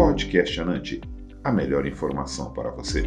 Podcast Anante, a melhor informação para você.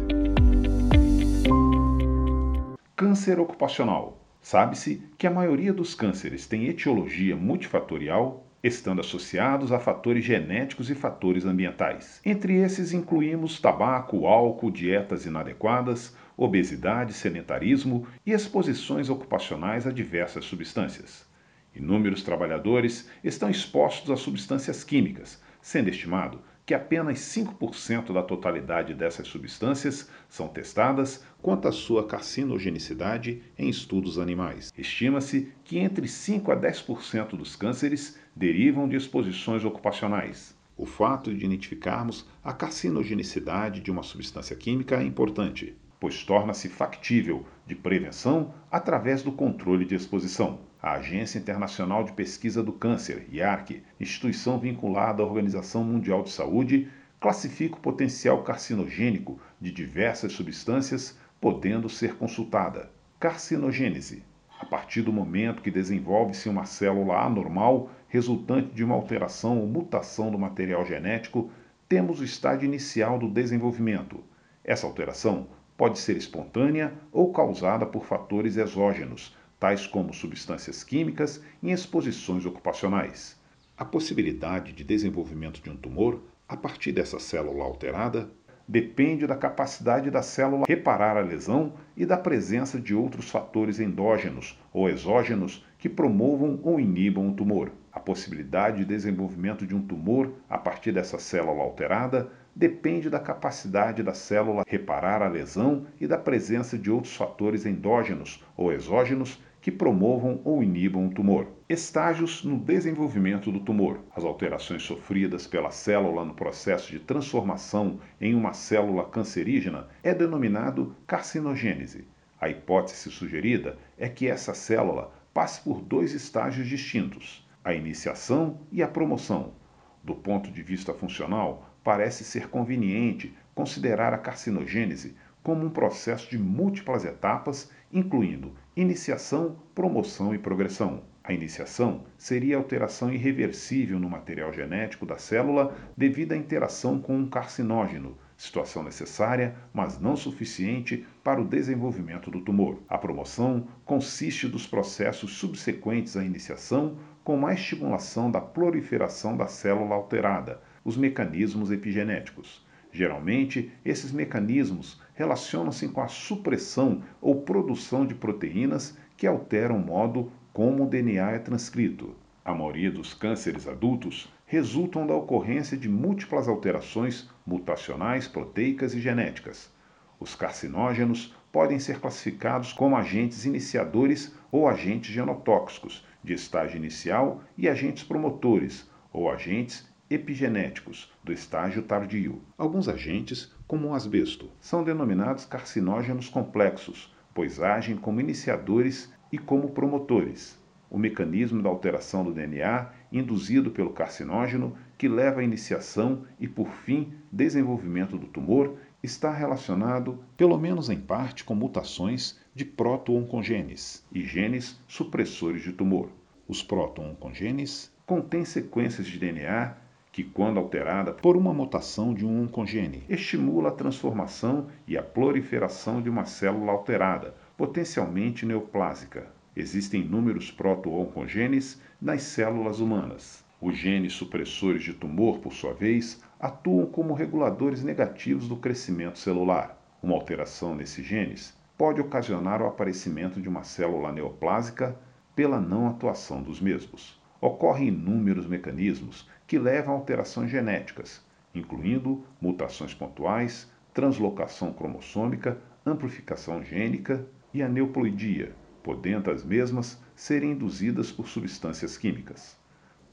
Câncer ocupacional. Sabe-se que a maioria dos cânceres tem etiologia multifatorial, estando associados a fatores genéticos e fatores ambientais. Entre esses incluímos tabaco, álcool, dietas inadequadas, obesidade, sedentarismo e exposições ocupacionais a diversas substâncias. Inúmeros trabalhadores estão expostos a substâncias químicas, sendo estimado que apenas 5% da totalidade dessas substâncias são testadas quanto à sua carcinogenicidade em estudos animais. Estima-se que entre 5 a 10% dos cânceres derivam de exposições ocupacionais. O fato de identificarmos a carcinogenicidade de uma substância química é importante, pois torna-se factível de prevenção através do controle de exposição. A Agência Internacional de Pesquisa do Câncer, IARC, instituição vinculada à Organização Mundial de Saúde, classifica o potencial carcinogênico de diversas substâncias, podendo ser consultada. Carcinogênese. A partir do momento que desenvolve-se uma célula anormal resultante de uma alteração ou mutação do material genético, temos o estágio inicial do desenvolvimento. Essa alteração pode ser espontânea ou causada por fatores exógenos, tais como substâncias químicas em exposições ocupacionais. A possibilidade de desenvolvimento de um tumor a partir dessa célula alterada depende da capacidade da célula reparar a lesão e da presença de outros fatores endógenos ou exógenos que promovam ou inibam o tumor. A possibilidade de desenvolvimento de um tumor a partir dessa célula alterada depende da capacidade da célula reparar a lesão e da presença de outros fatores endógenos ou exógenos que promovam ou inibam o tumor. Estágios no desenvolvimento do tumor. As alterações sofridas pela célula no processo de transformação em uma célula cancerígena é denominado carcinogênese. A hipótese sugerida é que essa célula passe por dois estágios distintos: a iniciação e a promoção. Do ponto de vista funcional, parece ser conveniente considerar a carcinogênese como um processo de múltiplas etapas, incluindo iniciação, promoção e progressão. A iniciação seria a alteração irreversível no material genético da célula devido à interação com um carcinógeno, situação necessária, mas não suficiente para o desenvolvimento do tumor. A promoção consiste dos processos subsequentes à iniciação, com a estimulação da proliferação da célula alterada, os mecanismos epigenéticos. Geralmente, esses mecanismos relacionam-se com a supressão ou produção de proteínas que alteram o modo como o DNA é transcrito. A maioria dos cânceres adultos resultam da ocorrência de múltiplas alterações mutacionais, proteicas e genéticas. Os carcinógenos podem ser classificados como agentes iniciadores ou agentes genotóxicos, de estágio inicial, e agentes promotores, ou agentes epigenéticos do estágio tardio. Alguns agentes, como o asbesto, são denominados carcinógenos complexos, pois agem como iniciadores e como promotores. O mecanismo da alteração do DNA, induzido pelo carcinógeno, que leva à iniciação e, por fim, desenvolvimento do tumor, está relacionado, pelo menos em parte, com mutações de proto-oncogenes e genes supressores de tumor. Os proto-oncogenes contêm sequências de DNA que, quando alterada por uma mutação de um oncogene, estimula a transformação e a proliferação de uma célula alterada, potencialmente neoplásica. Existem inúmeros proto-oncogenes nas células humanas. Os genes supressores de tumor, por sua vez, atuam como reguladores negativos do crescimento celular. Uma alteração nesses genes pode ocasionar o aparecimento de uma célula neoplásica pela não atuação dos mesmos. Ocorrem inúmeros mecanismos que levam a alterações genéticas, incluindo mutações pontuais, translocação cromossômica, amplificação gênica e aneuploidia, podendo as mesmas serem induzidas por substâncias químicas.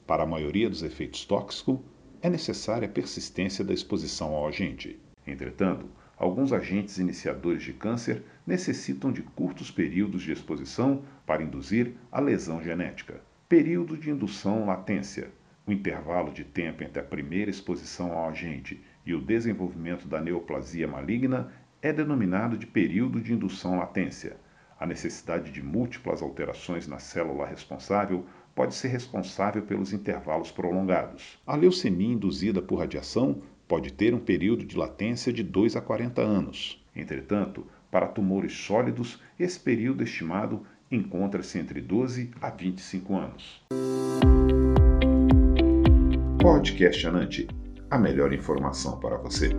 Para a maioria dos efeitos tóxicos, é necessária a persistência da exposição ao agente. Entretanto, alguns agentes iniciadores de câncer necessitam de curtos períodos de exposição para induzir a lesão genética. Período de indução latência o intervalo de tempo entre a primeira exposição ao agente e o desenvolvimento da neoplasia maligna é denominado de período de indução latência. A necessidade de múltiplas alterações na célula responsável pode ser responsável pelos intervalos prolongados. A leucemia induzida por radiação pode ter um período de latência de 2 a 40 anos. Entretanto, para tumores sólidos, esse período estimado encontra-se entre 12 a 25 anos. Podcast Anante, a melhor informação para você.